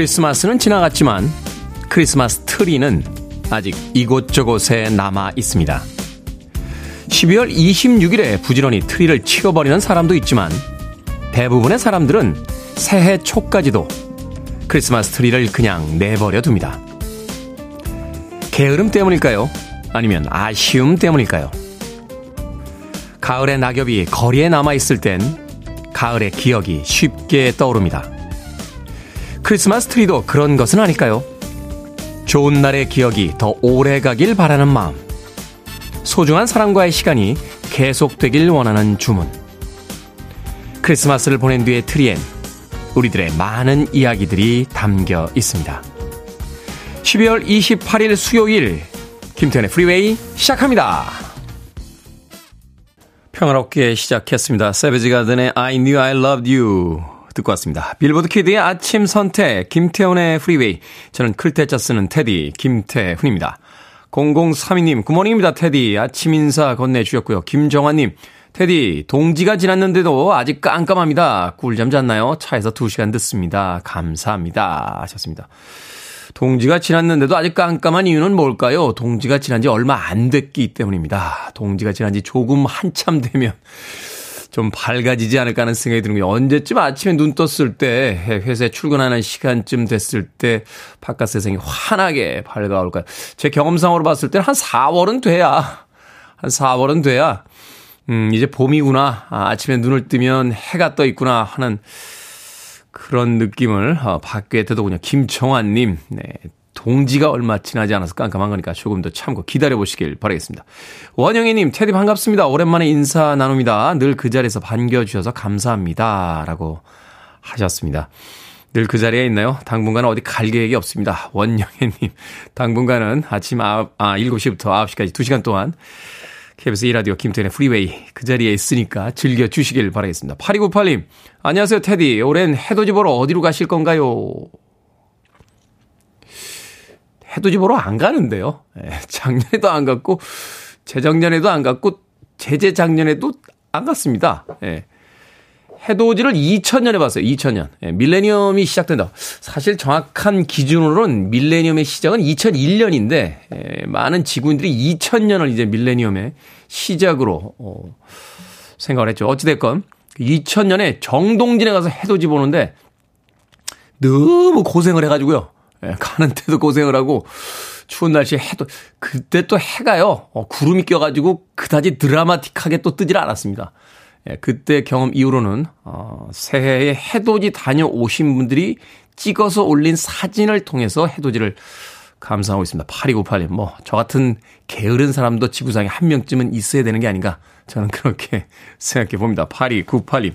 크리스마스는 지나갔지만 크리스마스 트리는 아직 이곳저곳에 남아 있습니다. 12월 26일에 부지런히 트리를 치워버리는 사람도 있지만 대부분의 사람들은 새해 초까지도 크리스마스 트리를 그냥 내버려 둡니다. 게으름 때문일까요? 아니면 아쉬움 때문일까요? 가을의 낙엽이 거리에 남아있을 땐 가을의 기억이 쉽게 떠오릅니다. 크리스마스 트리도 그런 것은 아닐까요? 좋은 날의 기억이 더 오래 가길 바라는 마음. 소중한 사람과의 시간이 계속되길 원하는 주문. 크리스마스를 보낸 뒤의 트리엔 우리들의 많은 이야기들이 담겨 있습니다. 12월 28일 수요일 김태훈의 프리웨이 시작합니다. 평화롭게 시작했습니다. Savage Garden의 I knew I loved you 듣고 왔습니다. 빌보드 kid의 아침 선택 김태훈의 프리웨이 저는 클 태 자 쓰는 테디 김태훈입니다. 0032님 굿모닝입니다 테디 아침 인사 건네주셨고요. 김정환님 테디, 동지가 지났는데도 아직 깜깜합니다. 꿀잠 잤나요? 차에서 2시간 듣습니다. 감사합니다. 하셨습니다. 동지가 지났는데도 아직 깜깜한 이유는 뭘까요? 동지가 지난 지 얼마 안 됐기 때문입니다. 동지가 지난 지 조금 한참 되면 좀 밝아지지 않을까 하는 생각이 드는 게 언제쯤 아침에 눈 떴을 때 회사에 출근하는 시간쯤 됐을 때 바깥 세상이 환하게 밝아올까요? 제 경험상으로 봤을 때는 한 4월은 돼야 한 4월은 돼야 음, 이제 봄이구나. 아, 아침에 눈을 뜨면 해가 떠 있구나 하는 그런 느낌을 어, 받게 되더군요. 김정환님, 네. 동지가 얼마 지나지 않아서 깜깜한 거니까 조금 더 참고 기다려 보시길 바라겠습니다. 원영애님, 테디 반갑습니다. 오랜만에 인사 나눕니다. 늘 그 자리에서 반겨주셔서 감사합니다. 라고 하셨습니다. 늘 그 자리에 있나요? 당분간은 어디 갈 계획이 없습니다. 원영애님, 당분간은 아침 아, 아 7시부터 9시까지 2시간 동안 KBS 2라디오 김태훈의 프리웨이 그 자리에 있으니까 즐겨주시길 바라겠습니다. 8298님 안녕하세요 테디 올해는 해돋이 보러 어디로 가실 건가요? 해돋이 보러 안 가는데요. 예, 작년에도 안 갔고 재작년에도 안 갔고 재재작년에도 안 갔습니다. 예. 해돋이를 2000년에 봤어요. 2000년. 예, 밀레니엄이 시작된다. 사실 정확한 기준으로는 밀레니엄의 시작은 2001년인데 예, 많은 지구인들이 2000년을 이제 밀레니엄의 시작으로 어, 생각을 했죠. 어찌 됐건 2000년에 정동진에 가서 해돋이 보는데 너무 고생을 해가지고요. 예, 가는 데도 고생을 하고 추운 날씨에 해도 그때 또 해가요. 어, 구름이 껴가지고 그다지 드라마틱하게 또 뜨질 않았습니다. 예, 그때 경험 이후로는 어, 새해에 해돋이 다녀오신 분들이 찍어서 올린 사진을 통해서 해돋이를 감상하고 있습니다. 8298님, 뭐, 저 같은 게으른 사람도 지구상에 한 명쯤은 있어야 되는 게 아닌가. 저는 그렇게 생각해 봅니다. 8298님.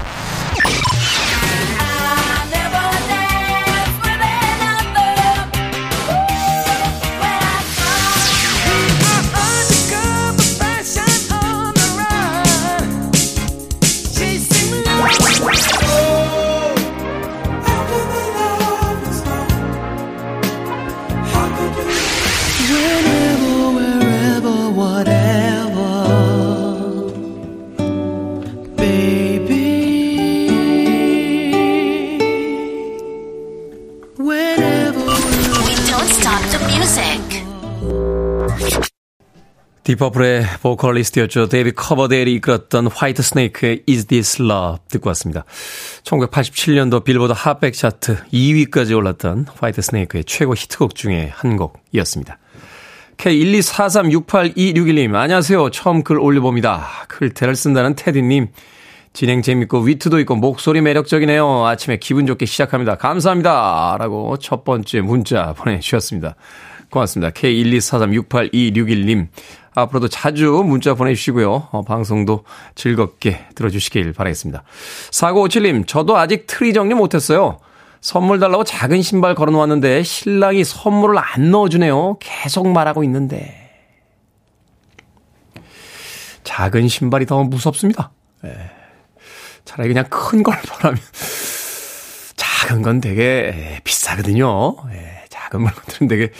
Deep Purple의 보컬리스트였죠. 데이비드 커버데일이 이끌었던 Whitesnake의 Is This Love 듣고 왔습니다. 1987년도 빌보드 핫백 차트 2위까지 올랐던 Whitesnake의 최고 히트곡 중에 한 곡이었습니다. K124368261님, 안녕하세요. 처음 글 올려봅니다. 클 태를 쓴다는 테디님. 진행 재밌고 위트도 있고 목소리 매력적이네요. 아침에 기분 좋게 시작합니다. 감사합니다. 라고 첫 번째 문자 보내주셨습니다. 고맙습니다. K124368261님. 앞으로도 자주 문자 보내주시고요. 어, 방송도 즐겁게 들어주시길 바라겠습니다. 4957님, 저도 아직 트리 정리 못했어요. 선물 달라고 작은 신발 걸어 놓았는데 신랑이 선물을 안 넣어주네요. 계속 말하고 있는데. 작은 신발이 더 무섭습니다. 예. 차라리 그냥 큰 걸 바라면 작은 건 되게 비싸거든요. 예, 작은 물건들은 되게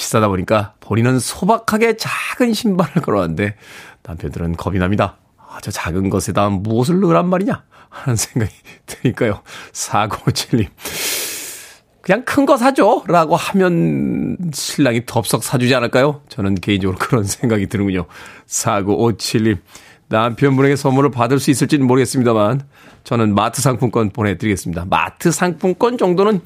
비싸다 보니까 본인은 소박하게 작은 신발을 걸어왔는데 남편들은 겁이 납니다. 아, 저 작은 것에다 무엇을 넣으란 말이냐? 하는 생각이 드니까요. 4957님. 그냥 큰 거 사줘! 라고 하면 신랑이 덥석 사주지 않을까요? 저는 개인적으로 그런 생각이 드는군요. 4957님. 남편분에게 선물을 받을 수 있을지는 모르겠습니다만, 저는 마트 상품권 보내드리겠습니다. 마트 상품권 정도는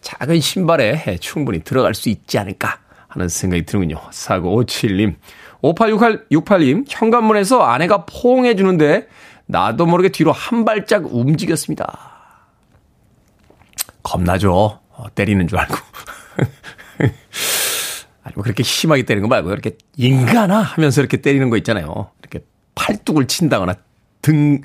작은 신발에 충분히 들어갈 수 있지 않을까 하는 생각이 드는군요. 4957님. 5868님, 현관문에서 아내가 포옹해주는데, 나도 모르게 뒤로 한 발짝 움직였습니다. 겁나죠. 어, 때리는 줄 알고. 아니, 뭐 그렇게 심하게 때리는 거 말고, 이렇게 인간아 하면서 이렇게 때리는 거 있잖아요. 이렇게 팔뚝을 친다거나 등,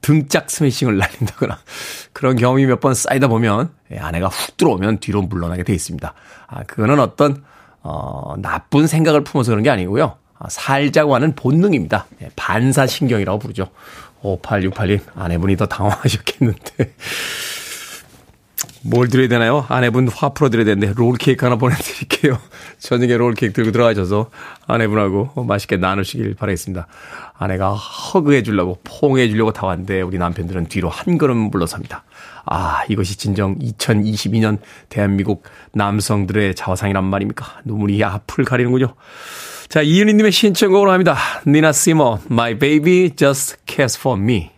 등짝 스매싱을 날린다거나 그런 경험이 몇 번 쌓이다 보면 예, 아내가 훅 들어오면 뒤로 물러나게 돼 있습니다. 아, 그거는 어떤, 어, 나쁜 생각을 품어서 그런 게 아니고요. 아, 살자고 하는 본능입니다. 예, 반사신경이라고 부르죠. 5868님, 아내분이 더 당황하셨겠는데. 뭘 드려야 되나요? 아내분 화 풀어드려야 되는데 롤케이크 하나 보내드릴게요. 저녁에 롤케이크 들고 들어가셔서 아내분하고 맛있게 나누시길 바라겠습니다. 아내가 허그해 주려고 포옹해 주려고 다 왔는데 우리 남편들은 뒤로 한 걸음 물러섭니다. 아 이것이 진정 2022년 대한민국 남성들의 자화상이란 말입니까? 눈물이 앞을 가리는군요. 자 이은희님의 신청곡으로 합니다. 니나 시모 My Baby Just Cares For Me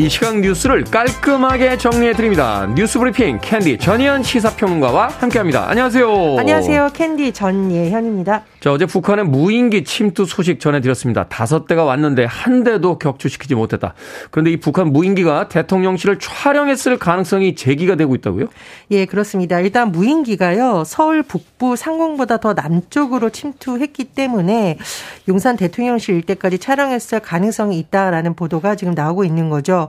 이 시각 뉴스를 깔끔하게 정리해 드립니다. 뉴스 브리핑 캔디 전예현 시사평론가와 함께합니다. 안녕하세요. 안녕하세요. 캔디 전예현입니다. 자, 어제 북한의 무인기 침투 소식 전해드렸습니다. 다섯 대가 왔는데 한 대도 격추시키지 못했다. 그런데 이 북한 무인기가 대통령실을 촬영했을 가능성이 제기가 되고 있다고요? 예, 그렇습니다. 일단 무인기가요, 서울 북부 상공보다 더 남쪽으로 침투했기 때문에 용산 대통령실 일대까지 촬영했을 가능성이 있다라는 보도가 지금 나오고 있는 거죠.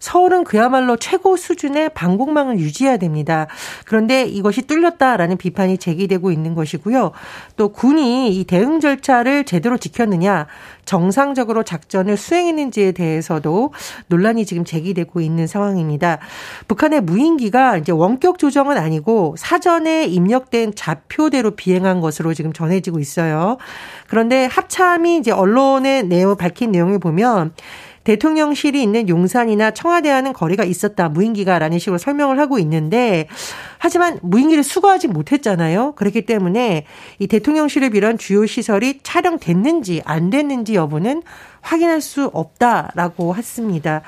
서울은 그야말로 최고 수준의 방공망을 유지해야 됩니다. 그런데 이것이 뚫렸다라는 비판이 제기되고 있는 것이고요. 또 군이 이 대응 절차를 제대로 지켰느냐, 정상적으로 작전을 수행했는지에 대해서도 논란이 지금 제기되고 있는 상황입니다. 북한의 무인기가 이제 원격 조정은 아니고 사전에 입력된 좌표대로 비행한 것으로 지금 전해지고 있어요. 그런데 합참이 이제 언론에 내용 밝힌 내용을 보면 대통령실이 있는 용산이나 청와대와는 거리가 있었다. 무인기가라는 식으로 설명을 하고 있는데 하지만 무인기를 수거하지 못했잖아요. 그렇기 때문에 이 대통령실을 비롯한 주요 시설이 촬영됐는지 안 됐는지 여부는 확인할 수 없다라고 했습니다.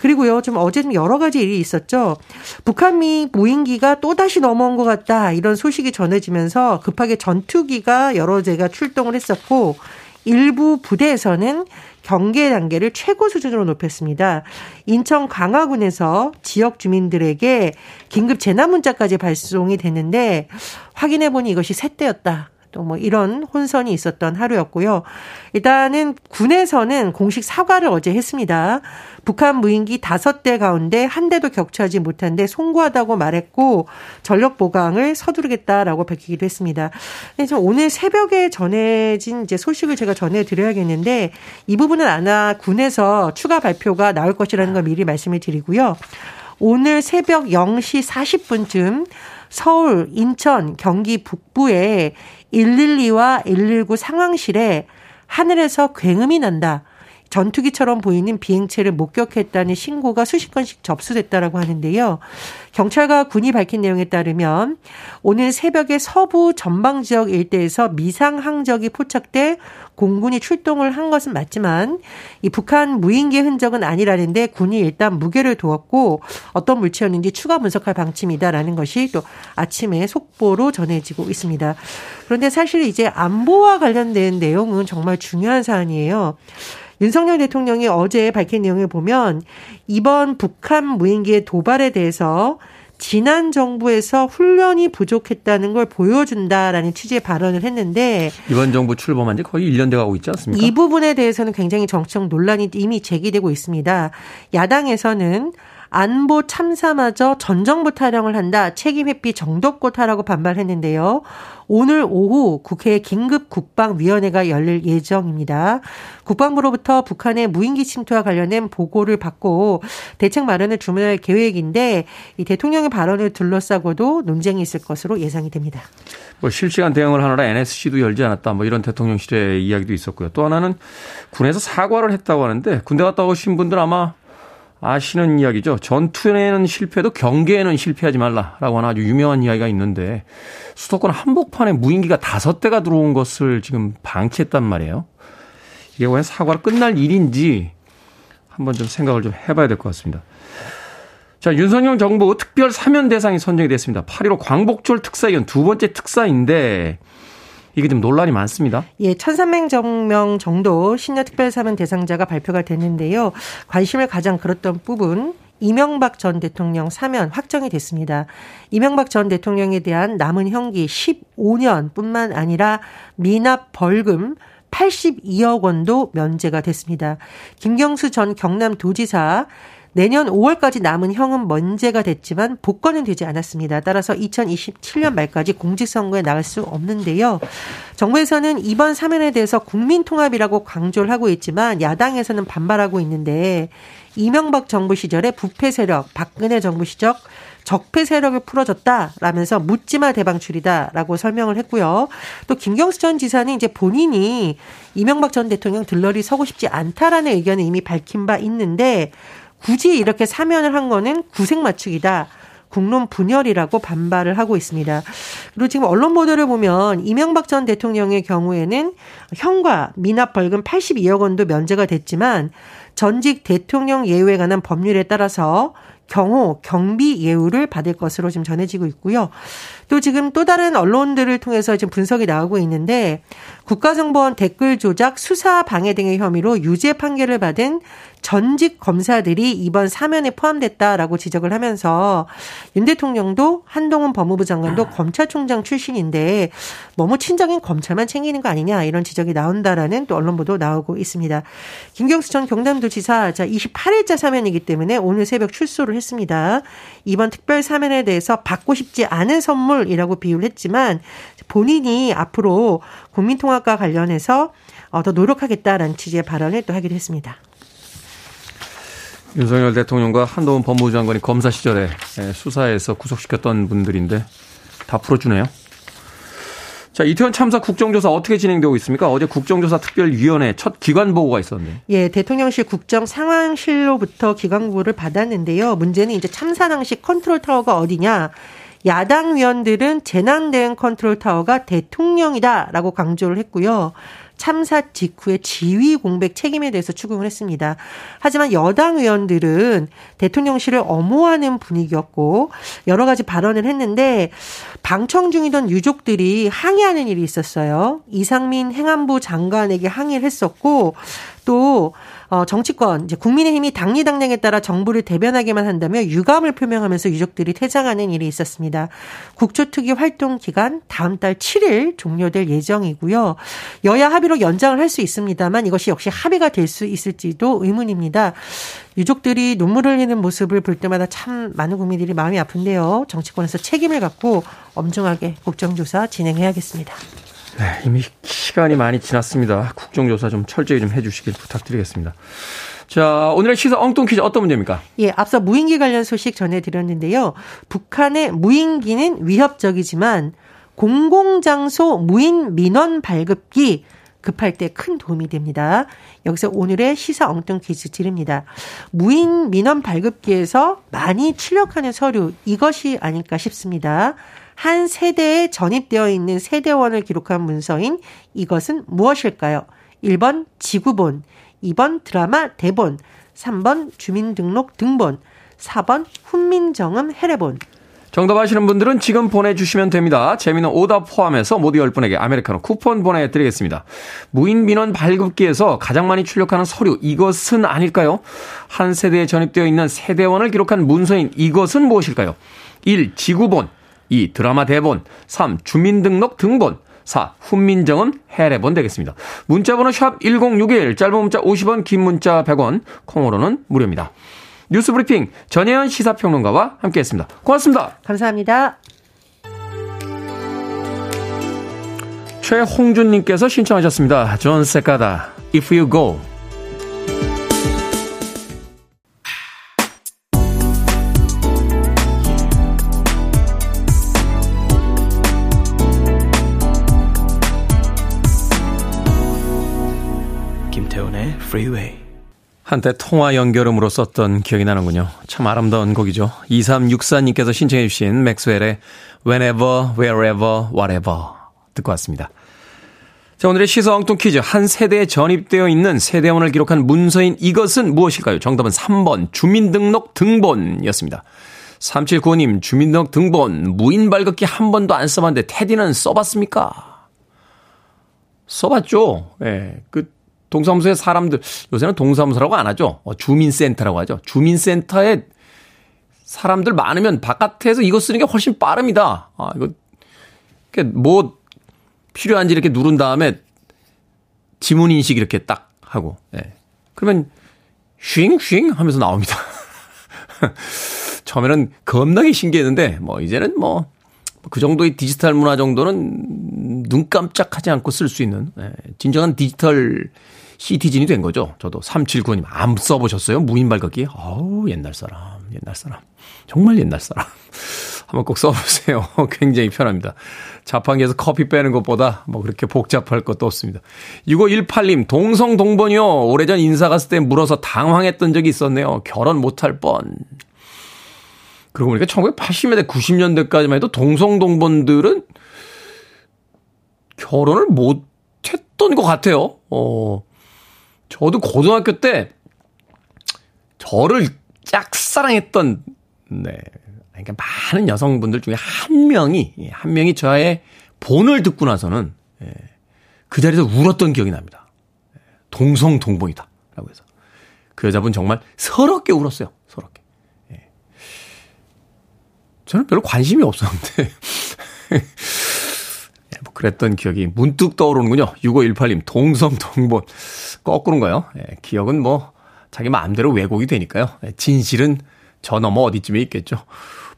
그리고요, 좀 어제 좀 여러 가지 일이 있었죠. 북한미 무인기가 또다시 넘어온 것 같다. 이런 소식이 전해지면서 급하게 전투기가 여러 대가 출동을 했었고, 일부 부대에서는 경계 단계를 최고 수준으로 높였습니다. 인천 강화군에서 지역 주민들에게 긴급 재난 문자까지 발송이 됐는데 확인해 보니 이것이 새 때였다. 또 뭐 이런 혼선이 있었던 하루였고요. 일단은 군에서는 공식 사과를 어제 했습니다. 북한 무인기 다섯 대 가운데 한 대도 격추하지 못한데 송구하다고 말했고 전력 보강을 서두르겠다라고 밝히기도 했습니다. 그래서 오늘 새벽에 전해진 이제 소식을 제가 전해드려야겠는데 이 부분은 아마 군에서 추가 발표가 나올 것이라는 걸 미리 말씀을 드리고요. 오늘 새벽 0시 40분쯤 서울, 인천, 경기 북부에 112와 119 상황실에 하늘에서 굉음이 난다. 전투기처럼 보이는 비행체를 목격했다는 신고가 수십 건씩 접수됐다라고 하는데요. 경찰과 군이 밝힌 내용에 따르면 오늘 새벽에 서부 전방 지역 일대에서 미상 항적이 포착돼 공군이 출동을 한 것은 맞지만 이 북한 무인기 흔적은 아니라는데 군이 일단 무게를 두었고 어떤 물체였는지 추가 분석할 방침이다라는 것이 또 아침에 속보로 전해지고 있습니다. 그런데 사실 이제 안보와 관련된 내용은 정말 중요한 사안이에요. 윤석열 대통령이 어제 밝힌 내용을 보면 이번 북한 무인기의 도발에 대해서 지난 정부에서 훈련이 부족했다는 걸 보여준다라는 취지의 발언을 했는데 이번 정부 출범한 지 거의 1년 돼 가고 있지 않습니까? 이 부분에 대해서는 굉장히 정치적 논란이 이미 제기되고 있습니다. 야당에서는 안보 참사마저 전 정부 타령을 한다. 책임 회피 정도껏하라고 반발했는데요. 오늘 오후 국회 긴급 국방위원회가 열릴 예정입니다. 국방부로부터 북한의 무인기 침투와 관련된 보고를 받고 대책 마련을 주문할 계획인데 이 대통령의 발언을 둘러싸고도 논쟁이 있을 것으로 예상이 됩니다. 뭐 실시간 대응을 하느라 NSC도 열지 않았다. 뭐 이런 대통령실의 이야기도 있었고요. 또 하나는 군에서 사과를 했다고 하는데 군대 갔다 오신 분들 아마 아시는 이야기죠. 전투에는 실패도 경계에는 실패하지 말라라고 하는 아주 유명한 이야기가 있는데 수도권 한복판에 무인기가 다섯 대가 들어온 것을 지금 방치했단 말이에요. 이게 과연 사과로 끝날 일인지 한번 좀 생각을 좀 해봐야 될 것 같습니다. 자, 윤석열 정부 특별 사면 대상이 선정이 됐습니다. 8.15 광복절 특사위원 두 번째 특사인데 이게 좀 논란이 많습니다. 예, 1,300명 정도 신여 특별 사면 대상자가 발표가 됐는데요. 관심을 가장 끌었던 부분 이명박 전 대통령 사면 확정이 됐습니다. 이명박 전 대통령에 대한 남은 형기 15년뿐만 아니라 미납 벌금 82억 원도 면제가 됐습니다. 김경수 전 경남도지사 내년 5월까지 남은 형은 면제가 됐지만 복권은 되지 않았습니다. 따라서 2027년 말까지 공직선거에 나갈 수 없는데요. 정부에서는 이번 사면에 대해서 국민통합이라고 강조를 하고 있지만 야당에서는 반발하고 있는데 이명박 정부 시절에 부패 세력, 박근혜 정부 시절 적폐 세력을 풀어줬다라면서 묻지마 대방출이다라고 설명을 했고요. 또 김경수 전 지사는 이제 본인이 이명박 전 대통령 들러리 서고 싶지 않다라는 의견을 이미 밝힌 바 있는데 굳이 이렇게 사면을 한 거는 구색 맞추기다. 국론 분열이라고 반발을 하고 있습니다. 그리고 지금 언론 보도를 보면 이명박 전 대통령의 경우에는 형과 미납 벌금 82억 원도 면제가 됐지만 전직 대통령 예우에 관한 법률에 따라서 경호, 경비 예우를 받을 것으로 지금 전해지고 있고요. 또 지금 또 다른 언론들을 통해서 지금 분석이 나오고 있는데 국가정보원 댓글 조작, 수사 방해 등의 혐의로 유죄 판결을 받은 전직 검사들이 이번 사면에 포함됐다라고 지적을 하면서 윤 대통령도 한동훈 법무부 장관도 검찰총장 출신인데 너무 친정인 검찰만 챙기는 거 아니냐 이런 지적이 나온다라는 또 언론 보도 나오고 있습니다. 김경수 전 경남도지사 자 28일자 사면이기 때문에 오늘 새벽 출소를 했습니다. 이번 특별 사면에 대해서 받고 싶지 않은 선물이라고 비유를 했지만 본인이 앞으로 국민통합과 관련해서 어, 더 노력하겠다라는 취지의 발언을 또 하기도 했습니다. 윤석열 대통령과 한동훈 법무부 장관이 검사 시절에 예, 수사에서 구속시켰던 분들인데 다 풀어주네요. 자, 이태원 참사 국정조사 어떻게 진행되고 있습니까? 어제 국정조사 특별위원회 첫 기관 보고가 있었는데. 예, 대통령실 국정 상황실로부터 기관 보고를 받았는데요. 문제는 이제 참사 당시 컨트롤 타워가 어디냐. 야당 위원들은 재난 대응 컨트롤 타워가 대통령이다라고 강조를 했고요. 참사 직후의 지휘 공백 책임에 대해서 추궁을 했습니다. 하지만 여당 의원들은 대통령실을 엄호하는 분위기였고 여러 가지 발언을 했는데 방청 중이던 유족들이 항의하는 일이 있었어요. 이상민 행안부 장관에게 항의를 했었고 또 어, 정치권, 이제 국민의힘이 당리당량에 따라 정부를 대변하게만 한다며 유감을 표명하면서 유족들이 퇴장하는 일이 있었습니다. 국조특위 활동 기간 다음 달 7일 종료될 예정이고요. 여야 합의로 연장을 할 수 있습니다만 이것이 역시 합의가 될 수 있을지도 의문입니다. 유족들이 눈물을 흘리는 모습을 볼 때마다 참 많은 국민들이 마음이 아픈데요. 정치권에서 책임을 갖고 엄중하게 국정조사 진행해야겠습니다. 네, 이미 시간이 많이 지났습니다. 국정조사 좀 철저히 좀 해주시길 부탁드리겠습니다. 자, 오늘의 시사 엉뚱 퀴즈 어떤 문제입니까? 예, 앞서 무인기 관련 소식 전해드렸는데요. 북한의 무인기는 위협적이지만 공공장소 무인 민원 발급기 급할 때 큰 도움이 됩니다. 여기서 오늘의 시사 엉뚱 퀴즈 드립니다. 무인 민원 발급기에서 많이 출력하는 서류 이것이 아닐까 싶습니다. 한 세대에 전입되어 있는 세대원을 기록한 문서인 이것은 무엇일까요? 1번 지구본, 2번 드라마 대본, 3번 주민등록 등본, 4번 훈민정음 해례본. 정답 아시는 분들은 지금 보내주시면 됩니다. 재미는 오답 포함해서 모두 10분에게 아메리카노 쿠폰 보내드리겠습니다. 무인 민원 발급기에서 가장 많이 출력하는 서류 이것은 아닐까요? 한 세대에 전입되어 있는 세대원을 기록한 문서인 이것은 무엇일까요? 1. 지구본 2. 드라마 대본 3. 주민등록 등본 4. 훈민정음 해례본 되겠습니다. 문자번호 샵 1061, 짧은 문자 50원, 긴 문자 100원, 콩으로는 무료입니다. 뉴스브리핑 전예현 시사평론가와 함께했습니다. 고맙습니다. 감사합니다. 최홍준님께서 신청하셨습니다. 존 세카다, If You Go. 한때 통화 연결음으로 썼던 기억이 나는군요. 참 아름다운 곡이죠. 2364님께서 신청해 주신 맥스웰의 Whenever, Wherever, Whatever 듣고 왔습니다. 자, 오늘의 시사 엉뚱 퀴즈. 한 세대에 전입되어 있는 세대원을 기록한 문서인 이것은 무엇일까요? 정답은 3번 주민등록 등본이었습니다. 3795님 주민등록 등본 무인 발급기 한 번도 안 써봤는데 테디는 써봤습니까? 써봤죠. 예. 네, 그 동사무소에 사람들 요새는 동사무소라고 안 하죠. 어, 주민센터라고 하죠. 주민센터에 사람들 많으면 바깥에서 이거 쓰는 게 훨씬 빠릅니다. 아, 이거 뭐 필요한지 이렇게 누른 다음에 지문 인식 이렇게 딱 하고, 예. 그러면 쉥쉥 하면서 나옵니다. 처음에는 겁나게 신기했는데, 뭐, 이제는 뭐, 그 정도의 디지털 문화 정도는 눈 깜짝하지 않고 쓸 수 있는, 예. 진정한 디지털 시티즌이 된 거죠. 저도 3795님 안 써보셨어요? 무인 발걷기? 어우, 옛날 사람, 옛날 사람. 정말 옛날 사람. 한번 꼭 써보세요. 굉장히 편합니다. 자판기에서 커피 빼는 것보다 뭐 그렇게 복잡할 것도 없습니다. 6518님, 동성동본이요. 오래전 인사 갔을 때 물어서 당황했던 적이 있었네요. 결혼 못할 뻔. 그러고 보니까 1980년대, 90년대까지만 해도 동성동본들은 결혼을 못 했던 것 같아요. 어, 저도 고등학교 때 저를 짝사랑했던, 네, 그러니까 많은 여성분들 중에 한 명이 예, 한 명이 저의 본을 듣고 나서는 예, 그 자리에서 울었던 기억이 납니다. 예, 동성 동봉이다라고 해서 그 여자분 정말 서럽게 울었어요. 서럽게. 저는 별로 관심이 없었는데 뭐 그랬던 기억이 문득 떠오르는군요. 6518님 동성 동본 거꾸로인가요? 기억은 뭐 자기 마음대로 왜곡이 되니까요. 진실은 저 너머 어디쯤에 있겠죠.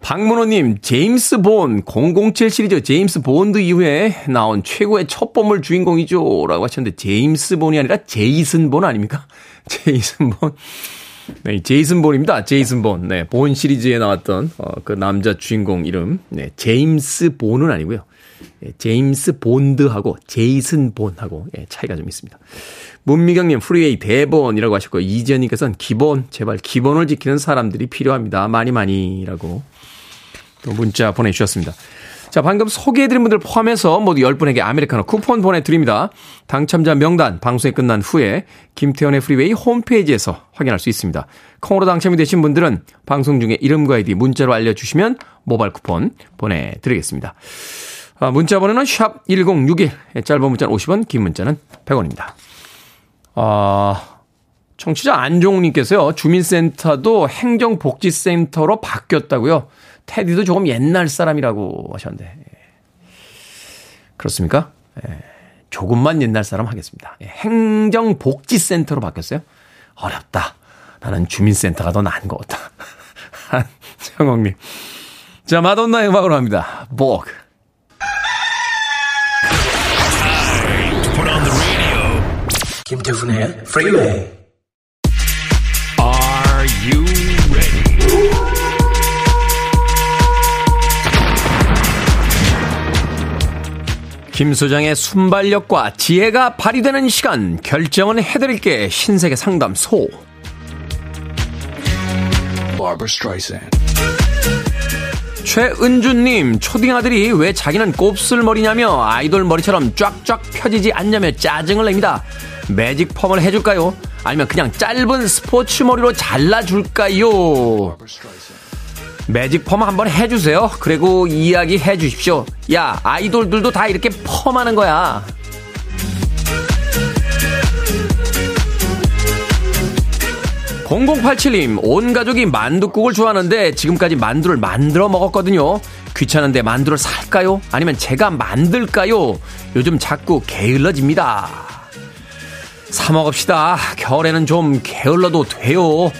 박문호님, 제임스 본, 007 시리즈 제임스 본드 이후에 나온 최고의 첩보물 주인공이죠. 라고 하셨는데, 제임스 본이 아니라 제이슨 본 아닙니까? 제이슨 본. 네, 제이슨 본입니다. 제이슨 본. 네, 본 시리즈에 나왔던, 어, 그 남자 주인공 이름. 네, 제임스 본은 아니고요. 예, 제임스 본드하고 제이슨 본하고 예, 차이가 좀 있습니다. 문미경님 프리웨이 대본이라고 하셨고 이지연님께서는 기본 제발 기본을 지키는 사람들이 필요합니다. 많이 많이라고 또 문자 보내주셨습니다. 자, 방금 소개해드린 분들 포함해서 모두 10분에게 아메리카노 쿠폰 보내드립니다. 당첨자 명단 방송이 끝난 후에 김태훈의 프리웨이 홈페이지에서 확인할 수 있습니다. 콩으로 당첨이 되신 분들은 방송 중에 이름과 아이디 문자로 알려주시면 모바일 쿠폰 보내드리겠습니다. 아, 문자 번호는 샵 1061, 짧은 문자는 50원, 긴 문자는 100원입니다. 아, 청취자 안종욱님께서요, 주민센터도 행정복지센터로 바뀌었다고요. 테디도 조금 옛날 사람이라고 하셨는데. 예. 그렇습니까? 예. 조금만 옛날 사람 하겠습니다. 예. 행정복지센터로 바뀌었어요? 어렵다. 나는 주민센터가 더 나은 것 같다. 한정옥님. 자, 마돈나의 음악으로 합니다. 복. 김태훈의 프리웨이 Are you ready? 김 소장의 순발력과 지혜가 발휘되는 시간 결정은 해드릴게. 신세계 상담소. 최은주님 초딩 아들이 왜 자기는 곱슬머리냐며 아이돌 머리처럼 쫙쫙 펴지지 않냐며 짜증을 냅니다 매직 펌을 해줄까요? 아니면 그냥 짧은 스포츠 머리로 잘라줄까요? 매직 펌 한번 해주세요. 그리고 이야기 해주십시오. 야, 아이돌들도 다 이렇게 펌 하는 거야. 0087님, 온 가족이 만두국을 좋아하는데 지금까지 만두를 만들어 먹었거든요. 귀찮은데 만두를 살까요? 아니면 제가 만들까요? 요즘 자꾸 게을러집니다. 사먹읍시다. 겨울에는 좀 게을러도 돼요.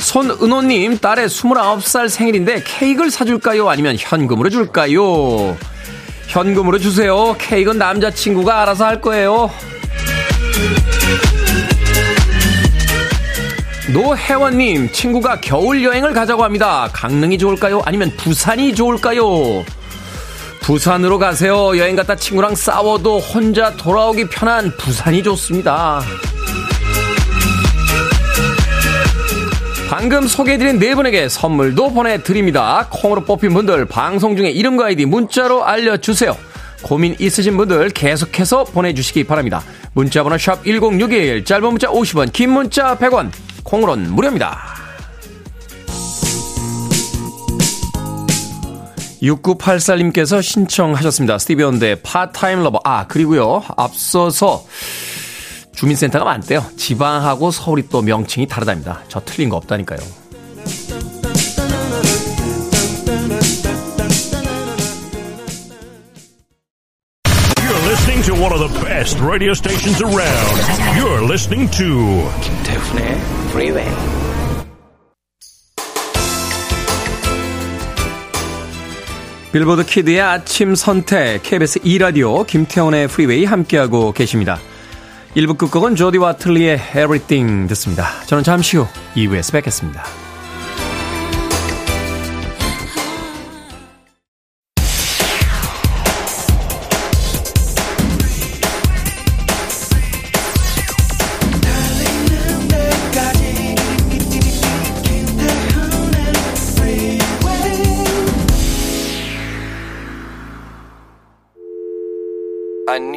손은호님, 딸의 29살 생일인데 케이크를 사줄까요? 아니면 현금으로 줄까요? 현금으로 주세요. 케이크는 남자친구가 알아서 할 거예요. 노혜원님, 친구가 겨울 여행을 가자고 합니다. 강릉이 좋을까요? 아니면 부산이 좋을까요? 부산으로 가세요. 여행 갔다 친구랑 싸워도 혼자 돌아오기 편한 부산이 좋습니다. 방금 소개해드린 네 분에게 선물도 보내드립니다. 콩으로 뽑힌 분들 방송 중에 이름과 아이디 문자로 알려주세요. 고민 있으신 분들 계속해서 보내주시기 바랍니다. 문자번호 샵 1061, 짧은 문자 50원, 긴 문자 100원, 콩으로는 무료입니다. 6984님께서 신청하셨습니다. 스티비 원더의 Part-Time Lover. 아, 그리고요. 앞서서 주민센터가 많대요. 지방하고 서울이 또 명칭이 다르답니다. 저 틀린 거 없다니까요. 빌보드 키드의 아침 선택 KBS 2라디오 김태훈의 프리웨이 함께하고 계십니다. 1부 끝곡은 조디 와틀리의 Everything 듣습니다. 저는 잠시 후 2부에서 뵙겠습니다.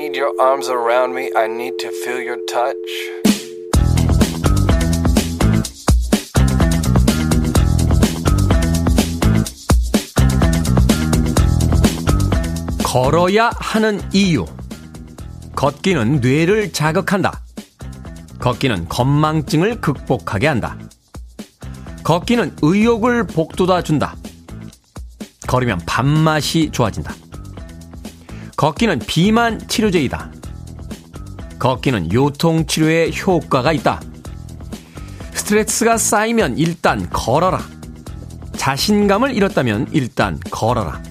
Need your arms around me. I need to feel your touch. 걸어야 하는 이유. 걷기는 뇌를 자극한다. 걷기는 건망증을 극복하게 한다. 걷기는 의욕을 복돋아 준다. 걸으면 밥맛이 좋아진다. 걷기는 비만 치료제이다. 걷기는 요통 치료에 효과가 있다. 스트레스가 쌓이면 일단 걸어라. 자신감을 잃었다면 일단 걸어라.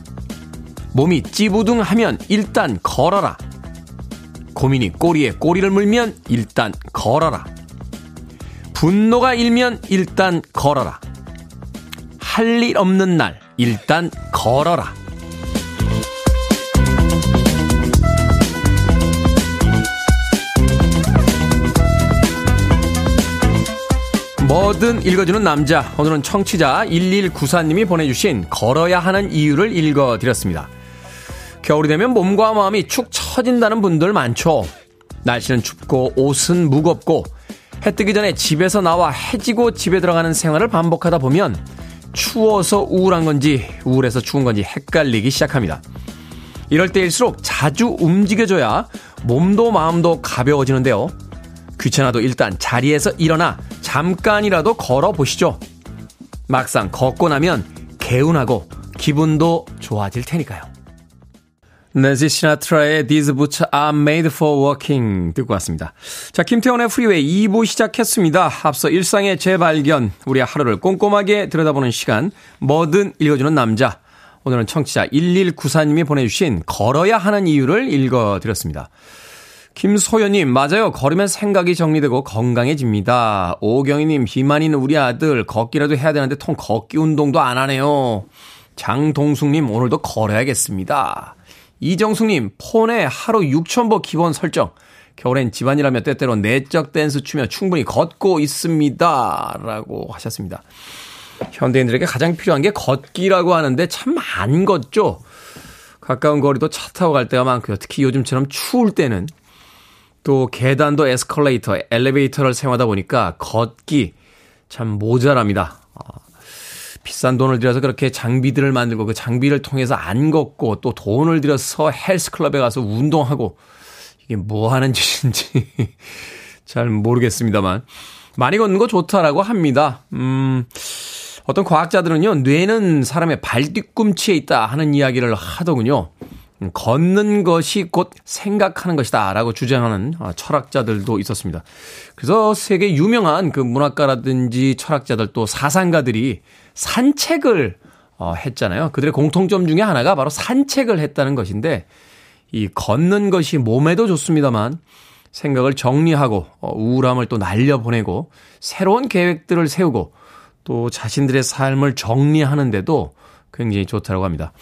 몸이 찌부둥하면 일단 걸어라. 고민이 꼬리에 꼬리를 물면 일단 걸어라. 분노가 일면 일단 걸어라. 할 일 없는 날 일단 걸어라. 뭐든 읽어주는 남자. 오늘은 청취자 1194님이 보내주신 걸어야 하는 이유를 읽어드렸습니다. 겨울이 되면 몸과 마음이 축 처진다는 분들 많죠. 날씨는 춥고 옷은 무겁고 해 뜨기 전에 집에서 나와 해지고 집에 들어가는 생활을 반복하다 보면 추워서 우울한 건지 우울해서 추운 건지 헷갈리기 시작합니다. 이럴 때일수록 자주 움직여줘야 몸도 마음도 가벼워지는데요. 귀찮아도 일단 자리에서 일어나 잠깐이라도 걸어 보시죠. 막상 걷고 나면 개운하고 기분도 좋아질 테니까요. 네지 시나트라의 These Boots Are Made for Walking 듣고 왔습니다. 자, 김태훈의 프리웨이 2부 시작했습니다. 앞서 일상의 재발견, 우리 하루를 꼼꼼하게 들여다보는 시간, 뭐든 읽어주는 남자. 오늘은 청취자 1194님이 보내주신 걸어야 하는 이유를 읽어드렸습니다. 김소연님, 맞아요. 걸으면 생각이 정리되고 건강해집니다. 오경희님, 비만 있는 우리 아들 걷기라도 해야 되는데 통 걷기 운동도 안 하네요. 장동숙님, 오늘도 걸어야겠습니다. 이정숙님, 폰에 하루 6,000보 기본 설정. 겨울엔 집안일하며 때때로 내적 댄스 추며 충분히 걷고 있습니다. 라고 하셨습니다. 현대인들에게 가장 필요한 게 걷기라고 하는데 참 안 걷죠? 가까운 거리도 차 타고 갈 때가 많고요. 특히 요즘처럼 추울 때는 또 계단도 에스컬레이터, 엘리베이터를 사용하다 보니까 걷기 참 모자랍니다. 어, 비싼 돈을 들여서 그렇게 장비들을 만들고 그 장비를 통해서 안 걷고 또 돈을 들여서 헬스클럽에 가서 운동하고 이게 뭐 하는 짓인지 잘 모르겠습니다만 많이 걷는 거 좋다라고 합니다. 음, 어떤 과학자들은요, 뇌는 사람의 발뒤꿈치에 있다 하는 이야기를 하더군요. 음, 걷는 것이 곧 생각하는 것이다 라고 주장하는 어, 철학자들도 있었습니다. 그래서 세계 유명한 그 문학가라든지 철학자들 또 사상가들이 산책을 어, 했잖아요. 그들의 공통점 중에 하나가 바로 산책을 했다는 것인데 이 걷는 것이 몸에도 좋습니다만 생각을 정리하고 어, 우울함을 또 날려보내고 새로운 계획들을 세우고 또 자신들의 삶을 정리하는데도 굉장히 좋다고 합니다.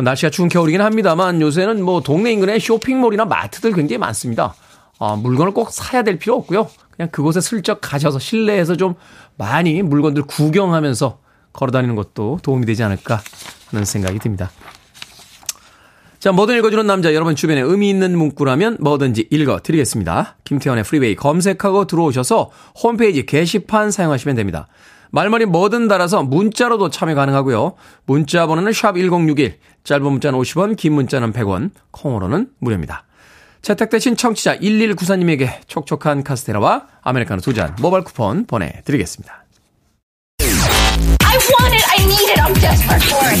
뭐 날씨가 추운 겨울이긴 합니다만 요새는 뭐 동네 인근에 쇼핑몰이나 마트들 굉장히 많습니다. 아, 물건을 꼭 사야 될 필요 없고요. 그냥 그곳에 슬쩍 가셔서 실내에서 좀 많이 물건들 구경하면서 걸어 다니는 것도 도움이 되지 않을까 하는 생각이 듭니다. 자, 뭐든 읽어주는 남자, 여러분 주변에 의미 있는 문구라면 뭐든지 읽어드리겠습니다. 김태훈의 프리웨이 검색하고 들어오셔서 홈페이지 게시판 사용하시면 됩니다. 말머리 뭐든 달아서 문자로도 참여 가능하고요. 문자 번호는 샵 1061, 짧은 문자는 50원, 긴 문자는 100원, 콩으로는 무료입니다. 채택되신 청취자 1194님에게 촉촉한 카스테라와 아메리카노 두 잔 모바일 쿠폰 보내드리겠습니다. I want it, I need it, I'm desperate for it.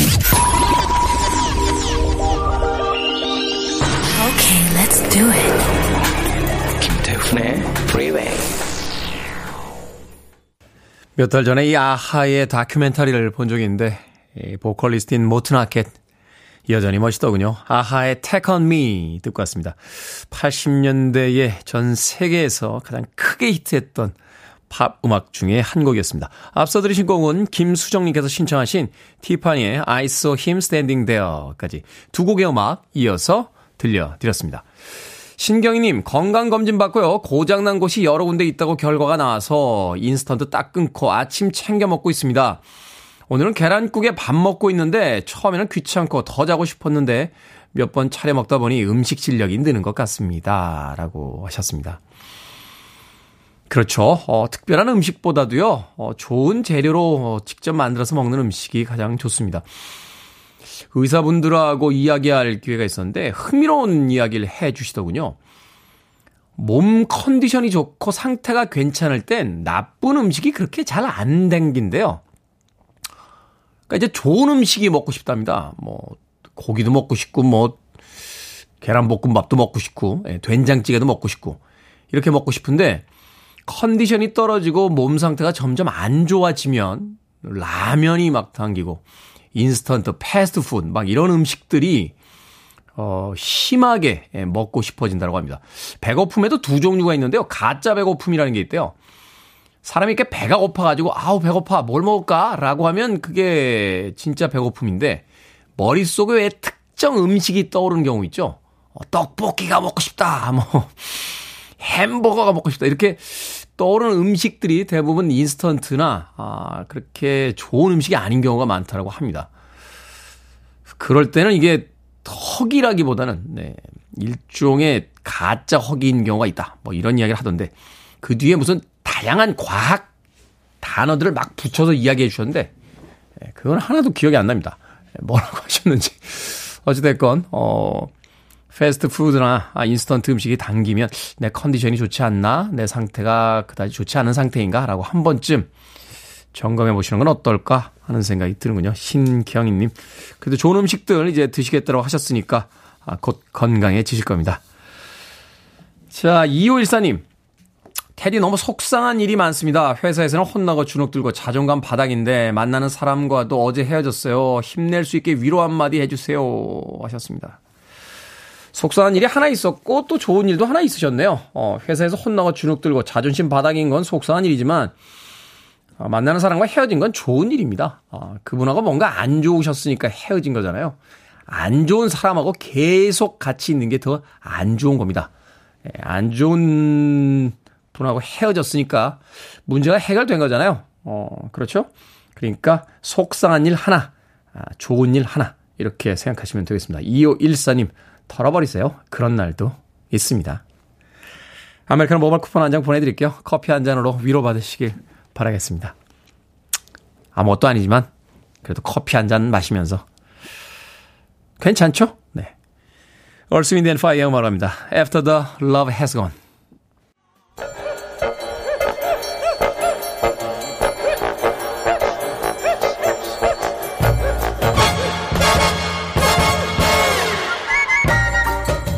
Okay, let's do it. 김태훈의 Freeway. 몇 달 전에 이 아하의 다큐멘터리를 본 적이 있는데, 이 보컬리스트인 모튼 아켓, 여전히 멋있더군요. 아하의 Take On Me 듣고 왔습니다. 80년대에 전 세계에서 가장 크게 히트했던 팝 음악 중에 한 곡이었습니다. 앞서 들으신 곡은 김수정님께서 신청하신 티파니의 I Saw Him Standing There까지 두 곡의 음악 이어서 들려드렸습니다. 신경희님, 건강검진 받고요. 고장난 곳이 여러 군데 있다고 결과가 나와서 인스턴트 딱 끊고 아침 챙겨 먹고 있습니다. 오늘은 계란국에 밥 먹고 있는데 처음에는 귀찮고 더 자고 싶었는데 몇 번 차려 먹다 보니 음식 실력이 느는 것 같습니다. 라고 하셨습니다. 그렇죠. 어, 특별한 음식보다도요, 어, 좋은 재료로 어, 직접 만들어서 먹는 음식이 가장 좋습니다. 의사분들하고 이야기할 기회가 있었는데 흥미로운 이야기를 해 주시더군요. 몸 컨디션이 좋고 상태가 괜찮을 땐 나쁜 음식이 그렇게 잘 안 땡긴데요. 그러니까 이제 좋은 음식이 먹고 싶답니다. 뭐 고기도 먹고 싶고 뭐 계란볶음밥도 먹고 싶고 예, 된장찌개도 먹고 싶고 이렇게 먹고 싶은데 컨디션이 떨어지고 몸 상태가 점점 안 좋아지면 라면이 막 당기고 인스턴트, 패스트푸드 막 이런 음식들이 어, 심하게 예, 먹고 싶어진다고 합니다. 배고픔에도 두 종류가 있는데요. 가짜 배고픔이라는 게 있대요. 사람이 이렇게 배가 고파가지고, 아우, 배고파, 뭘 먹을까? 라고 하면 그게 진짜 배고픔인데, 머릿속에 왜 특정 음식이 떠오르는 경우 있죠? 어, 떡볶이가 먹고 싶다, 뭐, 햄버거가 먹고 싶다. 이렇게 떠오르는 음식들이 대부분 인스턴트나 아, 그렇게 좋은 음식이 아닌 경우가 많다고 합니다. 그럴 때는 이게 허기라기보다는 네, 일종의 가짜 허기인 경우가 있다. 뭐 이런 이야기를 하던데 그 뒤에 무슨 다양한 과학 단어들을 막 붙여서 이야기해 주셨는데 네, 그건 하나도 기억이 안 납니다. 네, 뭐라고 하셨는지 어찌됐건 어 패스트푸드나 아, 인스턴트 음식이 당기면 내 컨디션이 좋지 않나? 내 상태가 그다지 좋지 않은 상태인가? 라고 한 번쯤 점검해 보시는 건 어떨까 하는 생각이 드는군요. 신경희님. 그래도 좋은 음식들 이제 드시겠다고 하셨으니까 아, 곧 건강해지실 겁니다. 자, 2514님. 테디 너무 속상한 일이 많습니다. 회사에서는 혼나고 주눅 들고 자존감 바닥인데 만나는 사람과도 어제 헤어졌어요. 힘낼 수 있게 위로 한마디 해주세요. 하셨습니다. 속상한 일이 하나 있었고 또 좋은 일도 하나 있으셨네요. 어, 회사에서 혼나고 주눅 들고 자존심 바닥인 건 속상한 일이지만 어, 만나는 사람과 헤어진 건 좋은 일입니다. 어, 그분하고 뭔가 안 좋으셨으니까 헤어진 거잖아요. 안 좋은 사람하고 계속 같이 있는 게 더 안 좋은 겁니다. 예, 안 좋은 분하고 헤어졌으니까 문제가 해결된 거잖아요. 어, 그렇죠? 그러니까 속상한 일 하나, 아, 좋은 일 하나 이렇게 생각하시면 되겠습니다. 2514님 털어버리세요. 그런 날도 있습니다. 아메리카노 모바일 쿠폰 한 장 보내드릴게요. 커피 한 잔으로 위로받으시길 바라겠습니다. 아무것도 아니지만 그래도 커피 한 잔 마시면서 괜찮죠? 네. Earth, Wind & Fire 말합니다. After the love has gone.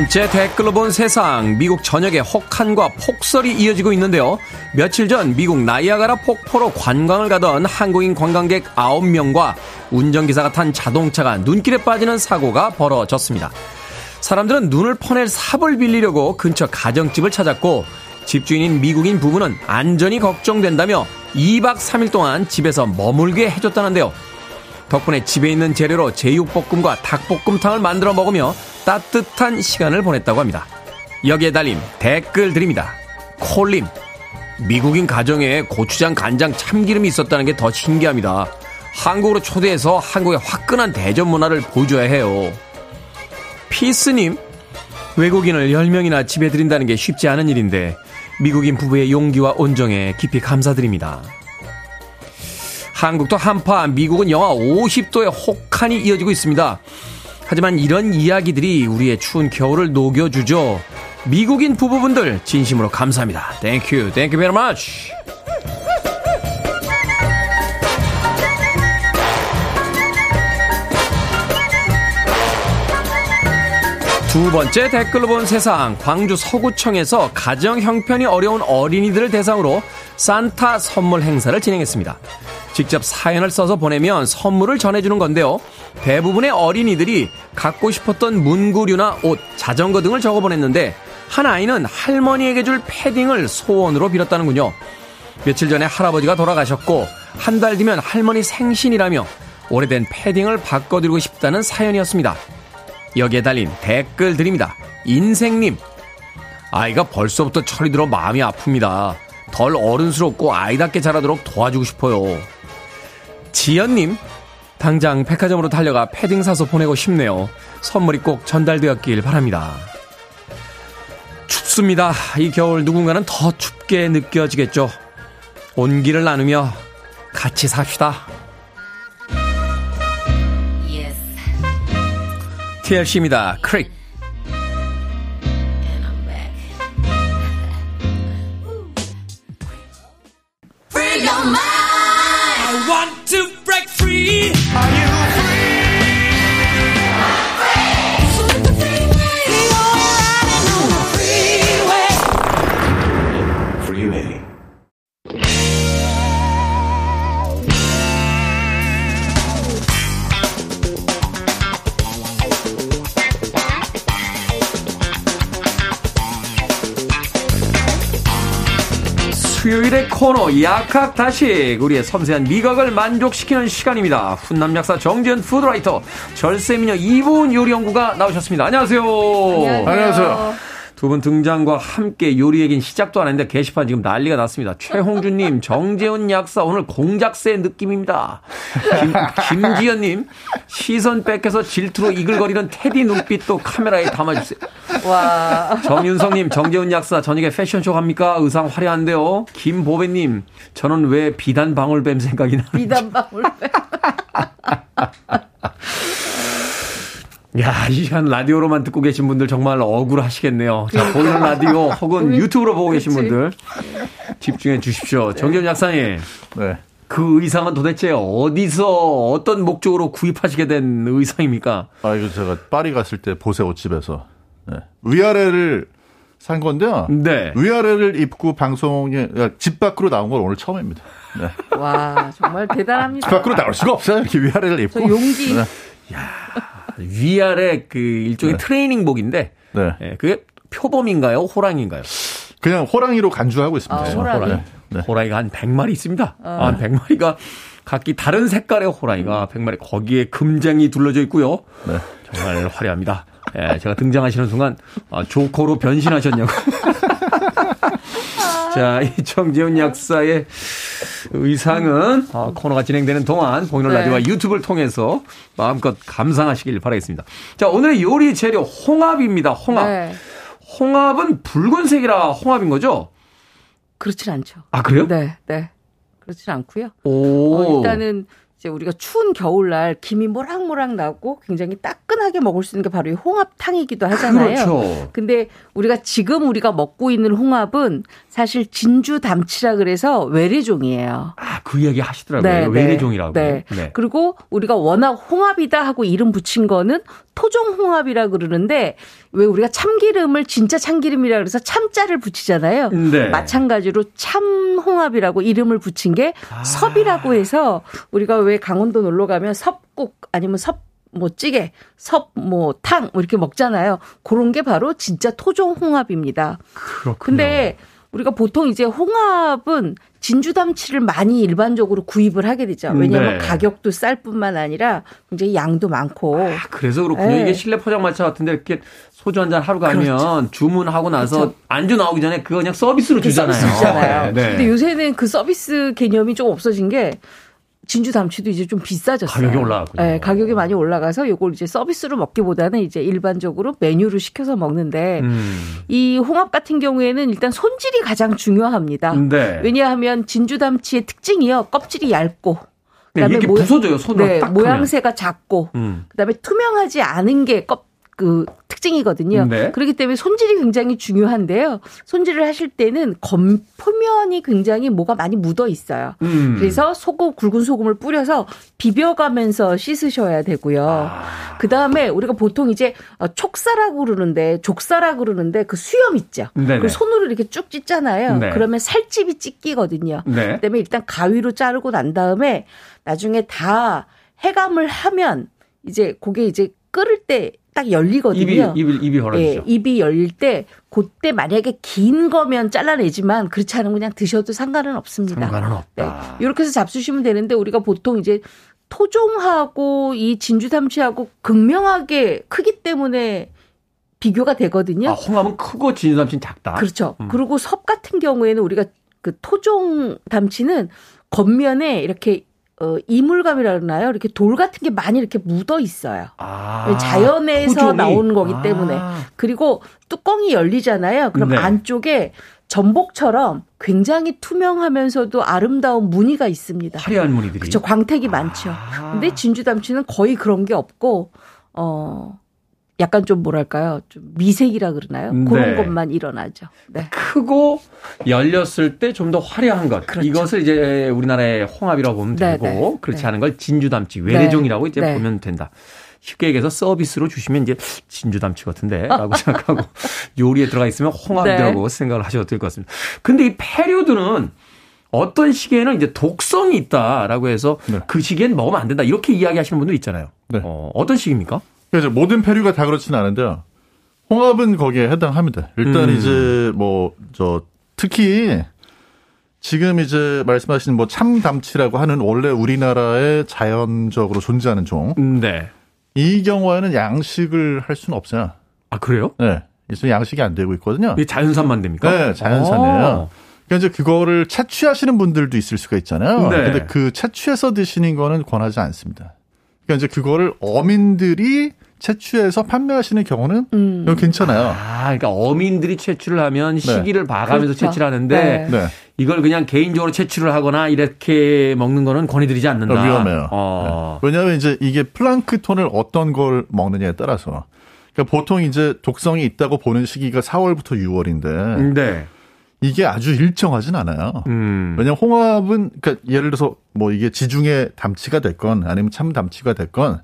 번째 댓글로 본 세상. 미국 전역에 혹한과 폭설이 이어지고 있는데요. 며칠 전 미국 나이아가라 폭포로 관광을 가던 한국인 관광객 9명과 운전기사가 탄 자동차가 눈길에 빠지는 사고가 벌어졌습니다. 사람들은 눈을 퍼낼 삽을 빌리려고 근처 가정집을 찾았고 집주인인 미국인 부부는 안전이 걱정된다며 2박 3일 동안 집에서 머물게 해줬다는데요. 덕분에 집에 있는 재료로 제육볶음과 닭볶음탕을 만들어 먹으며 따뜻한 시간을 보냈다고 합니다. 여기에 달린 댓글 드립니다. 콜림. 미국인 가정에 고추장, 간장, 참기름이 있었다는 게 더 신기합니다. 한국으로 초대해서 한국의 화끈한 대전 문화를 보여줘야 해요. 피스님, 외국인을 10명이나 집에 들인다는 게 쉽지 않은 일인데, 미국인 부부의 용기와 온정에 깊이 감사드립니다. 한국도 한파, 미국은 영하 50도의 혹한이 이어지고 있습니다. 하지만 이런 이야기들이 우리의 추운 겨울을 녹여주죠. 미국인 부부분들 진심으로 감사합니다. Thank you, thank you very much. 두 번째 댓글로 본 세상 광주 서구청에서 가정 형편이 어려운 어린이들을 대상으로 산타 선물 행사를 진행했습니다. 직접 사연을 써서 보내면 선물을 전해주는 건데요. 대부분의 어린이들이 갖고 싶었던 문구류나 옷, 자전거 등을 적어 보냈는데 한 아이는 할머니에게 줄 패딩을 소원으로 빌었다는군요. 며칠 전에 할아버지가 돌아가셨고 한 달 뒤면 할머니 생신이라며 오래된 패딩을 바꿔드리고 싶다는 사연이었습니다. 여기에 달린 댓글 드립니다. 인생님. 아이가 벌써부터 철이 들어 마음이 아픕니다. 덜 어른스럽고 아이답게 자라도록 도와주고 싶어요. 지연님. 당장 백화점으로 달려가 패딩 사서 보내고 싶네요. 선물이 꼭 전달되었길 바랍니다. 춥습니다. 이 겨울 누군가는 더 춥게 느껴지겠죠. 온기를 나누며 같이 삽시다. TLC입니다. 크릭. 코너 약학다식 우리의 섬세한 미각을 만족시키는 시간입니다. 훈남 약사 정지현 푸드라이터 절세미녀 이보은 요리연구가 나오셨습니다. 안녕하세요. 안녕하세요. 안녕하세요. 두 분 등장과 함께 요리 얘기는 시작도 안 했는데 게시판 지금 난리가 났습니다. 최홍준님, 정재훈 약사 오늘 공작새 느낌입니다. 김, 김지연님, 시선 뺏겨서 질투로 이글거리는 테디 눈빛도 카메라에 담아주세요. 와. 정윤성님, 정재훈 약사 저녁에 패션쇼 갑니까? 의상 화려한데요. 김보배님, 저는 왜 비단 방울뱀 생각이 나? 비단 방울뱀. 야, 이 시간 라디오로만 듣고 계신 분들 정말 억울하시겠네요. 자, 보이는 라디오 혹은 유튜브로 보고 계신 분들 집중해 주십시오. 정재훈 약사님. 네. 그 의상은 도대체 어디서 어떤 목적으로 구입하시게 된 의상입니까? 아, 이거 제가 파리 갔을 때 보세 옷집에서 네. 위아래를 산 건데요. 네. 위아래를 입고 방송에 집 밖으로 나온 건 오늘 처음입니다. 네. 와, 정말 대단합니다. 집 밖으로 나올 수가 없어요. 이렇게 위아래를 입고. 저 용기. 네. 위아래 그 일종의 네. 트레이닝복인데 네. 예, 그게 표범인가요? 호랑인가요? 그냥 호랑이로 간주하고 있습니다. 아, 호랑이. 네. 네. 호랑이가 한 100마리 있습니다. 한 100마리가 각기 다른 색깔의 호랑이가 100마리 거기에 금장이 둘러져 있고요. 네. 정말 화려합니다. 예, 제가 등장하시는 순간 아, 조커로 변신하셨냐고. 자, 이 정재훈 약사의 의상은 어, 코너가 진행되는 동안 보이는 네. 라디오와 유튜브를 통해서 마음껏 감상하시길 바라겠습니다. 자, 오늘의 요리 재료 홍합입니다. 홍합. 네. 홍합은 붉은색이라 홍합인 거죠? 그렇진 않죠. 아, 그래요? 네, 네. 그렇진 않고요. 오. 어, 일단은 이제 우리가 추운 겨울날 김이 모락모락 나고 굉장히 따끈하게 먹을 수 있는 게 바로 이 홍합탕이기도 하잖아요. 그렇죠. 근데 우리가 지금 우리가 먹고 있는 홍합은 사실 진주 담치라 그래서 외래종이에요. 아, 그 이야기 하시더라고요. 외래종이라고. 네. 네. 그리고 우리가 워낙 홍합이다 하고 이름 붙인 거는 토종 홍합이라 그러는데 왜 우리가 참기름을 진짜 참기름이라 그래서 참자를 붙이잖아요. 네. 마찬가지로 참홍합이라고 이름을 붙인 게 아. 섭이라고 해서 우리가 왜 강원도 놀러 가면 섭국 아니면 섭 뭐 찌개, 섭, 뭐 탕, 뭐 이렇게 먹잖아요. 그런 게 바로 진짜 토종 홍합입니다. 그렇군요. 근데 우리가 보통 이제 홍합은 진주담치를 많이 일반적으로 구입을 하게 되죠. 왜냐하면 네. 가격도 쌀 뿐만 아니라 굉장히 양도 많고. 아, 그래서 그렇군요. 네. 이게 실내 포장마차 같은데 이렇게 소주 한 잔 하루 가면 그렇죠. 주문하고 나서 그렇죠. 안주 나오기 전에 그거 그냥 서비스로 주잖아요. 서비스 주잖아요. 네. 근데 요새는 그 서비스 개념이 좀 없어진 게 진주 담치도 이제 좀 비싸졌어요. 가격이 올라갔군요. 네, 가격이 많이 올라가서 요걸 이제 서비스로 먹기보다는 이제 일반적으로 메뉴를 시켜서 먹는데 음. 이 홍합 같은 경우에는 일단 손질이 가장 중요합니다. 네. 왜냐하면 진주 담치의 특징이요. 껍질이 얇고 그다음에 이렇게 부서져요 손으로 네, 모양새가 작고 음. 그다음에 투명하지 않은 게 껍, 그 특징이거든요. 네. 그렇기 때문에 손질이 굉장히 중요한데요. 손질을 하실 때는 겉 표면이 굉장히 뭐가 많이 묻어 있어요. 음. 그래서 소금 굵은 소금을 뿌려서 비벼가면서 씻으셔야 되고요. 아. 그 다음에 우리가 보통 이제 어, 촉사라고 그러는데 족사라고 그러는데 그 수염 있죠. 그 손으로 이렇게 쭉 찢잖아요. 네. 그러면 살집이 찢기거든요. 네. 그다음에 일단 가위로 자르고 난 다음에 나중에 다 해감을 하면 이제 그게 이제 끓을 때 딱 열리거든요. 입이 입이, 입이 벌어지죠. 예, 입이 열릴 때 그때 만약에 긴 거면 잘라내지만 그렇지 않으면 그냥 드셔도 상관은 없습니다. 상관은 없다. 네, 이렇게 해서 잡수시면 되는데 우리가 보통 이제 토종하고 이 진주 삼치하고 극명하게 크기 때문에 비교가 되거든요. 아, 홍합은 크고 진주 삼치는 작다. 그렇죠. 음. 그리고 섭 같은 경우에는 우리가 그 토종 담치는 겉면에 이렇게 어, 이물감이라 그러나요? 이렇게 돌 같은 게 많이 이렇게 묻어 있어요. 아, 자연에서 토종이. 나온 거기 때문에. 아. 그리고 뚜껑이 열리잖아요. 그럼 네. 안쪽에 전복처럼 굉장히 투명하면서도 아름다운 무늬가 있습니다. 화려한 무늬들이. 그렇죠. 광택이 아. 많죠. 근데 진주담치는 거의 그런 게 없고 어 약간 좀 뭐랄까요? 좀 미색이라 그러나요? 네. 그런 것만 일어나죠. 네. 크고 열렸을 때 좀 더 화려한 것. 그렇죠. 이것을 이제 우리나라의 홍합이라고 보면 네, 되고 네, 그렇지 네. 않은 걸 진주담치, 외래종이라고 이제 네. 보면 된다. 쉽게 얘기해서 서비스로 주시면 이제 진주담치 같은데 라고 생각하고 요리에 들어가 있으면 홍합이라고 생각을 하셔도 될 것 같습니다. 근데 이 패류드는 어떤 시기에는 이제 독성이 있다라고 해서 그 시기엔 먹으면 안 된다 이렇게 이야기하시는 분도 있잖아요. 어, 어떤 시기입니까? 그래서 모든 페류가 다 그렇지는 않은데요. 홍합은 거기에 해당합니다. 일단 음. 이제 뭐 저 특히 지금 이제 말씀하신 뭐 참담치라고 하는 원래 우리나라에 자연적으로 존재하는 종. 네. 이 경우에는 양식을 할 수는 없어요. 아 그래요? 네. 있으면 양식이 안 되고 있거든요. 이게 자연산만 됩니까? 네, 자연산이에요. 그러니까 이제 그거를 채취하시는 분들도 있을 수가 있잖아요. 네. 근데 그 채취해서 드시는 거는 권하지 않습니다. 그러니까 이제 그거를 어민들이 채취해서 판매하시는 경우는 음. 괜찮아요. 아, 그러니까 어민들이 채취를 하면 네. 시기를 봐가면서 그렇죠. 채취를 하는데 네. 네. 이걸 그냥 개인적으로 채취를 하거나 이렇게 먹는 거는 권해드리지 않는다. 어, 위험해요. 어. 네. 왜냐하면 이제 이게 플랑크톤을 어떤 걸 먹느냐에 따라서 그러니까 보통 이제 독성이 있다고 보는 시기가 4월부터 6월인데 네. 이게 아주 일정하진 않아요. 음. 왜냐하면 홍합은 그러니까 예를 들어서 뭐 이게 지중해 담치가 됐건 아니면 참 담치가 됐건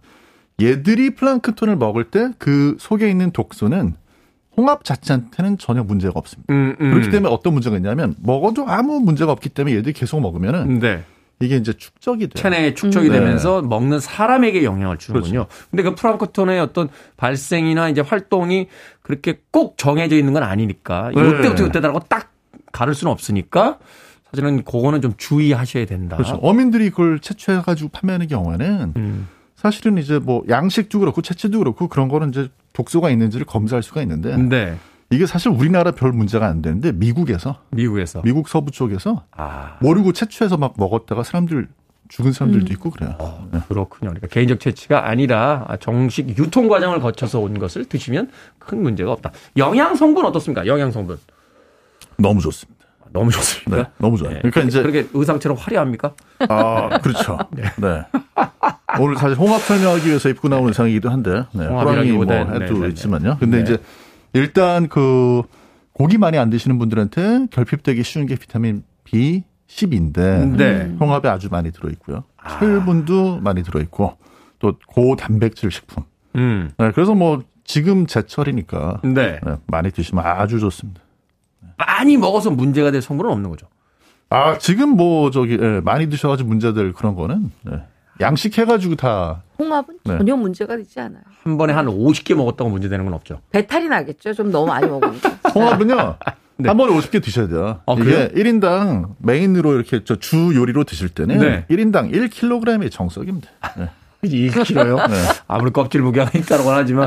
얘들이 플랑크톤을 먹을 때 그 속에 있는 독소는 홍합 자체한테는 전혀 문제가 없습니다. 음, 음. 그렇기 때문에 어떤 문제가 있냐면 먹어도 아무 문제가 없기 때문에 얘들이 계속 먹으면은 네. 이게 이제 축적이 돼요. 체내에 축적이 음. 되면서 네. 먹는 사람에게 영향을 주는군요. 그렇죠. 근데 그 플랑크톤의 어떤 발생이나 이제 활동이 그렇게 꼭 정해져 있는 건 아니니까 네. 이때부터 이때다라고 딱 가를 수는 없으니까 사실은 그거는 좀 주의하셔야 된다. 그렇죠. 어민들이 그걸 채취해가지고 판매하는 경우에는 음. 사실은 이제 뭐 양식도 그렇고 채취도 그렇고 그런 거는 이제 독소가 있는지를 검사할 수가 있는데 네. 이게 사실 우리나라 별 문제가 안 되는데 미국에서 미국에서 미국 서부 쪽에서 아. 모르고 채취해서 막 먹었다가 사람들 죽은 사람들도 음. 있고 그래요. 어, 네. 그렇군요. 그러니까 개인적 채취가 아니라 정식 유통 과정을 거쳐서 온 것을 드시면 큰 문제가 없다. 영양 성분 어떻습니까? 영양 성분. 너무 좋습니다. 너무 좋습니다. 네, 너무 좋아요. 네. 그러니까 이제 그렇게 의상처럼 화려합니까? 아 그렇죠. 네. 네. 오늘 사실 홍합 설명하기 위해서 입고 나온 의상이기도 한데 네, 호랑이 뭐 해도 네, 네, 네. 있지만요. 근데 이제 일단 그 고기 많이 안 드시는 분들한테 결핍되기 쉬운 게 비타민 B 10인데 네. 홍합에 아주 많이 들어 있고요. 아. 철분도 많이 들어 있고 또 고단백질 식품. 음. 네, 그래서 뭐 지금 제철이니까 많이 드시면 아주 좋습니다. 많이 먹어서 문제가 될 성분은 없는 거죠. 아 지금 뭐 저기 예, 많이 드셔가지고 문제될 그런 거는 예. 양식 해가지고 다 홍합은 네. 전혀 문제가 되지 않아요. 한 번에 한 50개 먹었다고 문제 되는 건 없죠. 배탈이 나겠죠. 좀 너무 많이 먹으니까. 홍합은요. 네. 한 번에 50개 드셔야 돼요. 아, 이게 1인당 메인으로 이렇게 저 주 요리로 드실 때는 네. 1인당 1kg이 정석입니다. 네. 2kg요? 네. 아무리 껍질 무게가 있다고 하지만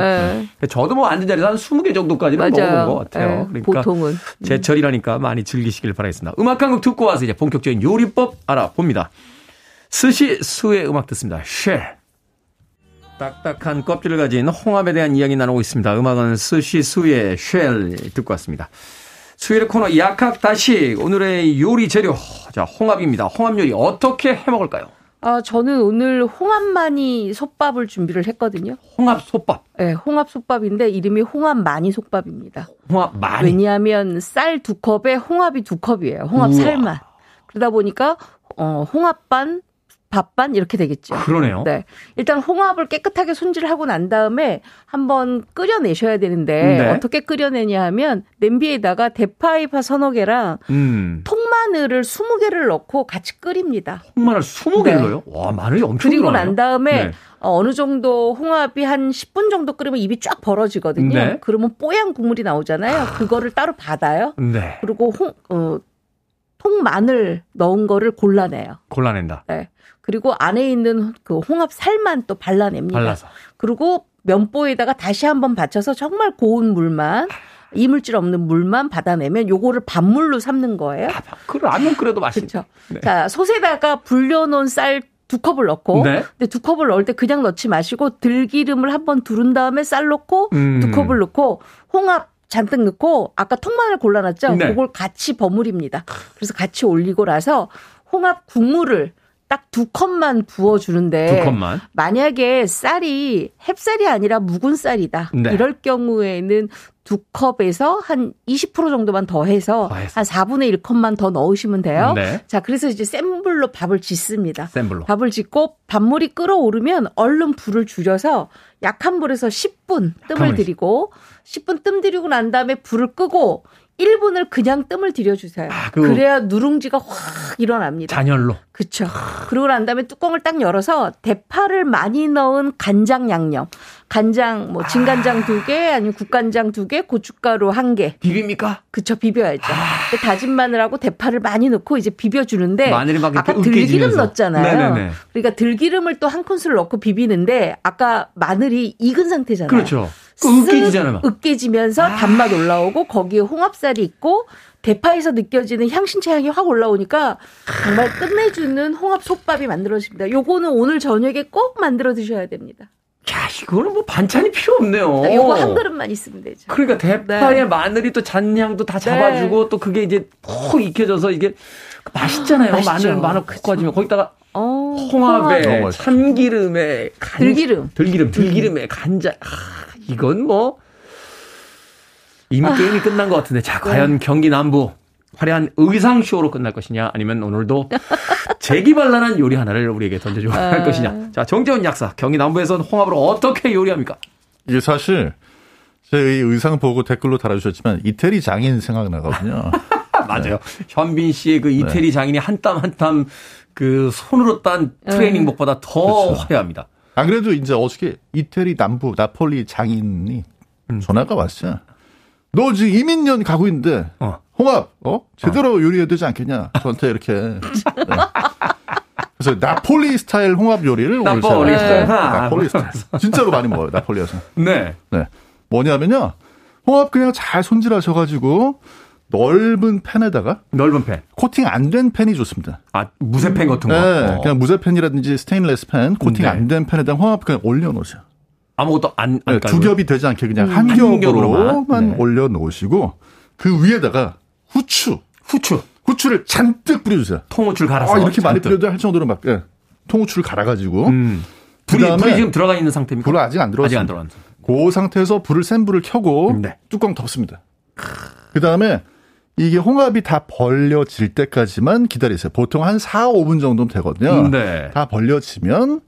네. 저도 뭐 앉은 자리에서 한 20개 정도까지는 맞아요. 먹어본 것 같아요. 네. 그러니까 보통은 제철이라니까 많이 즐기시길 바라겠습니다. 음악 한 곡 듣고 와서 이제 본격적인 요리법 알아봅니다. Susie Suh의 음악 듣습니다. Shell. 딱딱한 껍질을 가진 홍합에 대한 이야기 나누고 있습니다. 음악은 Susie Suh의 Shell 듣고 왔습니다. 수요일 코너 약학 다시 오늘의 요리 재료 자 홍합입니다. 홍합 요리 어떻게 해 먹을까요? 아 저는 오늘 홍합마니 솥밥을 준비를 했거든요. 홍합 솥밥. 네, 홍합 솥밥인데 이름이 홍합마니 솥밥입니다. 홍합마니. 왜냐하면 쌀 두 컵에 홍합이 두 컵이에요. 홍합 우와. 살만. 그러다 보니까 어 홍합반 밥반 이렇게 되겠죠. 그러네요. 네. 일단 홍합을 깨끗하게 손질하고 난 다음에 한번 끓여내셔야 되는데 네. 어떻게 끓여내냐 하면 냄비에다가 대파이파 서너 개랑 음. 통마늘을 20개를 넣고 같이 끓입니다. 통마늘 20개를요? 네. 와, 마늘이 엄청 그리고 들어가네요. 난 다음에 네. 어느 정도 홍합이 한 10분 정도 끓으면 입이 쫙 벌어지거든요. 네. 그러면 뽀얀 국물이 나오잖아요. 그거를 따로 받아요. 네. 그리고 홍, 어, 통마늘 넣은 거를 골라내요. 골라낸다. 네. 그리고 안에 있는 그 홍합 살만 또 발라냅니다. 발라서. 그리고 면보에다가 다시 한번 받쳐서 정말 고운 물만 이물질 없는 물만 받아내면 요거를 밥물로 삶는 거예요. 아, 그 라면 끓여도 맛있죠. 네. 자, 솥에다가 불려놓은 쌀 두 컵을 넣고 네. 근데 두 컵을 넣을 때 그냥 넣지 마시고 들기름을 한번 두른 다음에 쌀 넣고 음. 두 컵을 넣고 홍합 잔뜩 넣고 아까 통마늘 골라놨죠? 네. 그걸 같이 버무립니다. 그래서 같이 올리고 나서 홍합 국물을 딱 두 컵만 부어주는데 두 컵만. 만약에 쌀이 햅쌀이 아니라 묵은 쌀이다. 네. 이럴 경우에는 두 컵에서 한 20% 정도만 더 해서 한 4분의 1 컵만 더 넣으시면 돼요. 네. 자, 그래서 이제 센 불로 밥을 짓습니다. 센 불로. 밥을 짓고 밥물이 끓어오르면 얼른 불을 줄여서 약한 불에서 10분 뜸을 들이고 10분 뜸 들이고 난 다음에 불을 끄고 1분을 그냥 뜸을 들여주세요. 아, 그 그래야 누룽지가 확 일어납니다. 잔열로. 그렇죠. 그러고 난 다음에 뚜껑을 딱 열어서 대파를 많이 넣은 간장 양념. 간장 뭐 진간장 아. 두 개, 아니면 국간장 두 개, 고춧가루 한 개. 비빕니까? 그쵸 비벼야죠. 아. 다진 마늘하고 대파를 많이 넣고 이제 비벼주는데 마늘이 막 아까 들기름 넣었잖아요. 네네네. 그러니까 들기름을 또 한 큰술 넣고 비비는데 아까 마늘이 익은 상태잖아요. 그렇죠. 으깨지잖아요. 으깨지면서 아. 단맛 올라오고 거기에 홍합살이 있고 대파에서 느껴지는 향신채 향이 확 올라오니까 정말 끝내주는 홍합 솥밥이 만들어집니다. 요거는 오늘 저녁에 꼭 만들어 드셔야 됩니다. 야, 이거는 뭐 반찬이 필요 없네요. 네, 요거 한 그릇만 있으면 되죠. 그러니까 대파에 네. 마늘이 또 잔향도 다 잡아주고 네. 또 그게 이제 푹 익혀져서 이게 맛있잖아요. 맛있죠. 마늘 마늘 푹 꺼지면 거기다가 어, 홍합에 홍합. 참기름에 간, 들기름 들기름 들기름에 간장 아, 이건 뭐 이미 아. 게임이 끝난 것 같은데 자 과연 네. 경기 남부 화려한 의상 쇼로 끝날 것이냐 아니면 오늘도 재기발랄한 요리 하나를 우리에게 던져주고 아. 할 것이냐 자 정재훈 약사 경기 남부에서는 홍합을 어떻게 요리합니까? 이게 사실 제 의상 보고 댓글로 달아주셨지만 이태리 장인 생각나거든요. 맞아요. 네. 현빈 씨의 그 이태리 네. 장인이 한 땀 한 땀 그 손으로 딴 트레이닝복보다 더 그렇죠. 화려합니다. 안 그래도 이제 어저께 이태리 남부 나폴리 장인이 음. 전화가 왔어요. 너 지금 이민년 가고 있는데 어. 홍합 어 제대로 어. 요리해야 되지 않겠냐 저한테 이렇게 네. 그래서 나폴리 스타일 홍합 요리를 오늘 나폴리 스타일 나폴리 스타일 진짜로 많이 먹어요 나폴리에서 네. 네 뭐냐면요 홍합 그냥 잘 손질하셔가지고 넓은 팬에다가 넓은 팬 코팅 안 된 팬이 좋습니다. 아 무쇠 팬 같은 거. 네, 어. 그냥 무쇠 팬이라든지 스테인레스 팬 코팅 네. 안된 팬에다 홍합 그냥 올려놓으세요. 아무것도 안, 네, 두 겹이 되지 않게 그냥 음, 한 겹으로만 네. 올려놓으시고 그 위에다가 후추, 후추, 후추를 잔뜩 뿌려주세요. 통후추를 갈아서. 아, 이렇게 잔뜩. 많이 뿌려도 할 정도로 막 예, 통후추를 갈아가지고. 음. 불이, 불이 지금 들어가 있는 상태입니까? 불은 아직 안 들어갔어요. 아직 안 들어갔어요. 그 상태에서 불을 센 불을 켜고 네. 뚜껑 덮습니다. 그 다음에 이게 홍합이 다 벌려질 때까지만 기다리세요. 보통 한 4, 5분 정도면 되거든요. 네. 다 벌려지면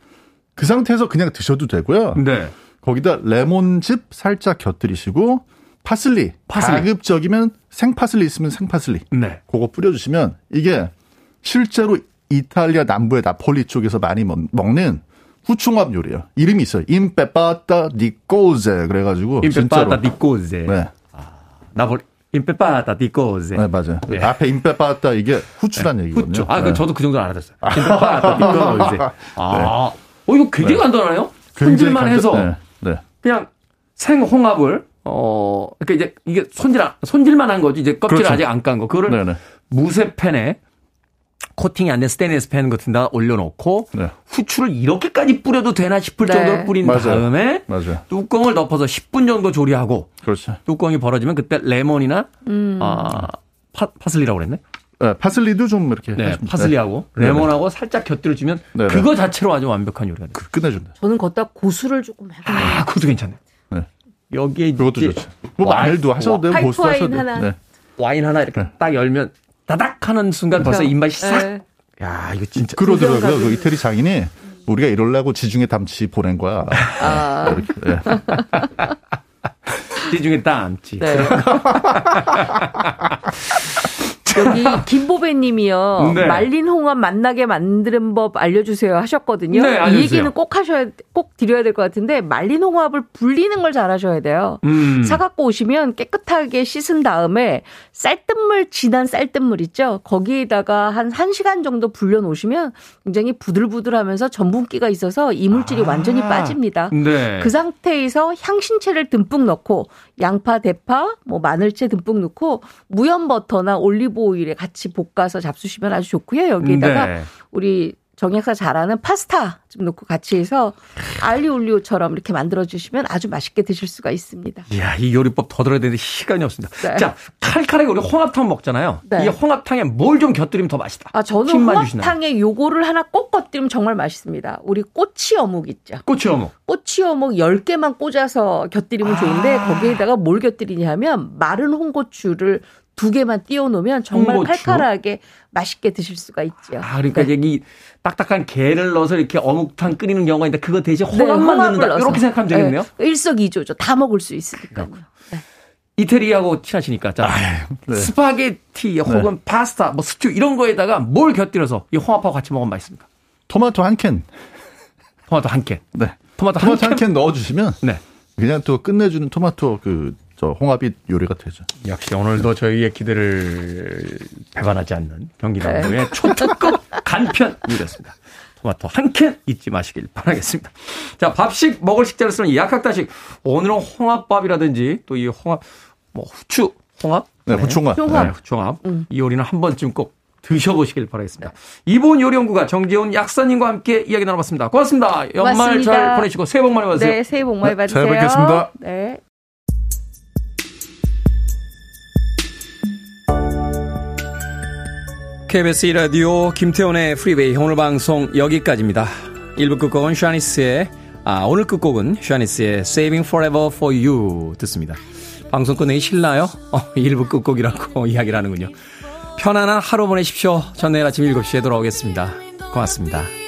그 상태에서 그냥 드셔도 되고요. 네. 거기다 레몬즙 살짝 곁들이시고 파슬리, 파슬리. 가급적이면 생파슬리 있으면 생파슬리. 네. 그거 뿌려주시면 이게 실제로 이탈리아 남부의 나폴리 쪽에서 많이 먹는 홍합 요리예요. 이름이 있어요. impepata di cozze 그래가지고 impepata di cozze. 네. 아, 나폴리 impepata di cozze. 네, 맞아요. 네. 앞에 impepata 이게 후추란 네. 얘기거든요. 후추. 아, 그 네. 저도 그 정도는 알아듣어요. impepata di cozze. 아, 네. 어, 이거 굉장히 네. 간단하네요? 손질만 해서 네. 네. 그냥 생홍합을 어, 그러니까 이제 이게 손질 손질만 한 거지 이제 껍질 그렇죠. 아직 안 깐 거. 그거를 네네. 무쇠팬에 코팅이 안 된 스테인리스 팬 같은 데 올려놓고 네. 후추를 이렇게까지 뿌려도 되나 싶을 네. 정도로 뿌린 맞아요. 다음에 맞아요. 뚜껑을 덮어서 10분 정도 조리하고 그렇죠. 뚜껑이 벌어지면 그때 레몬이나 음. 아, 파, 파슬리라고 그랬네. 네, 파슬리도 좀 이렇게 네, 파슬리하고 네. 레몬하고 살짝 곁들여 주면 네, 네. 그거 자체로 아주 완벽한 요리가 돼요. 그, 끝내준다. 저는 걷다 고수를 조금 해보면 아, 그것도 괜찮네. 네. 여기에 그것도 좋죠. 뭐 말도 하셔도 되고 고수 하셔도 돼요. 하나. 와인 하나 이렇게 딱 열면 다닥 하는 순간 벌써 그렇죠. 입맛이 싹. 네. 야, 이거 진짜. 그러더라고요. 그 이태리 장인이 우리가 이럴라고 지중해 담치 보낸 거야. 아. 이렇게. 네. 지중해 담치. 네. 여기 김보배님이요. 네. 말린 홍합 만나게 만드는 법 알려주세요 하셨거든요. 네, 이 얘기는 꼭 하셔야 꼭 드려야 될 것 같은데 말린 홍합을 불리는 걸 잘하셔야 돼요. 음. 사갖고 오시면 깨끗하게 씻은 다음에 쌀뜨물 진한 쌀뜨물 있죠. 거기에다가 한 1시간 정도 불려 놓으시면 굉장히 부들부들하면서 전분기가 있어서 이물질이 아. 완전히 빠집니다. 네. 그 상태에서 향신채를 듬뿍 넣고 양파, 대파, 뭐 마늘채 듬뿍 넣고 무염 버터나 올리브 오일에 같이 볶아서 잡수시면 아주 좋고요. 여기에다가 네. 우리 정약사 잘 아는 파스타 좀 넣고 같이 해서 알리올리오처럼 이렇게 만들어 주시면 아주 맛있게 드실 수가 있습니다. 이야, 이 요리법 더 들어야 되는데 시간이 없습니다. 네. 자, 칼칼하게 우리 홍합탕 먹잖아요. 네. 이 홍합탕에 뭘 좀 곁들이면 더 맛있다. 아, 저는 홍합탕에 요거를 하나 꼭 곁들이면 정말 맛있습니다. 우리 꼬치 어묵 있죠. 꼬치 어묵. 꼬치 어묵 10개만 꽂아서 곁들이면 좋은데 아. 거기에다가 뭘 곁들이냐 하면 마른 홍고추를 두 개만 띄워 놓으면 정말 홍고추? 칼칼하게 맛있게 드실 수가 있죠. 아, 그러니까 네. 여기 딱딱한 게를 넣어서 이렇게 어묵 탕 끓이는 경우가 있는데 그거 대신 네, 홍합만 네, 넣는다. 이렇게 생각하면 되겠네요. 네. 일석이조죠. 다 먹을 수 있으니까요. 네. 이태리하고 친하시니까 자 네. 스파게티 혹은 네. 파스타 뭐 스튜 이런 거에다가 뭘 곁들여서 이 홍합하고 같이 먹으면 맛있습니까? 토마토 한 캔. 토마토 한 캔. 네. 토마토, 토마토 한 캔 넣어주시면 네. 그냥 또 끝내주는 토마토 그 저 홍합이 요리가 되죠. 역시 오늘도 저희의 기대를 배반하지 않는 경기남부의 네. 초특급 간편 요리였습니다. 토마토 한 캔 잊지 마시길 바라겠습니다. 자, 밥식 먹을 식재를 쓰는 약학다식. 오늘은 홍합밥이라든지 또 이 홍합, 뭐 후추, 홍합? 네, 후추홍합. 네, 후추홍합. 음. 이 요리는 한 번쯤 꼭 드셔보시길 바라겠습니다. 이본 요리연구가 정재훈 약사님과 함께 이야기 나눠봤습니다. 고맙습니다. 연말 고맙습니다. 잘 보내시고 새해 복 많이 받으세요. 네, 새해 복 많이 네, 받으세요. 잘 뵙겠습니다. 네. KBS 1라디오 김태훈의 프리웨이 오늘 방송 여기까지입니다. 1부 끝곡은 Shanice의 아 오늘 끝곡은 Shanice의 Saving Forever for You 듣습니다. 방송 끝내기 싫나요? 어, 1부 끝곡이라고 이야기를 하는군요. 편안한 하루 보내십시오. 전 내일 아침 7시에 돌아오겠습니다. 고맙습니다.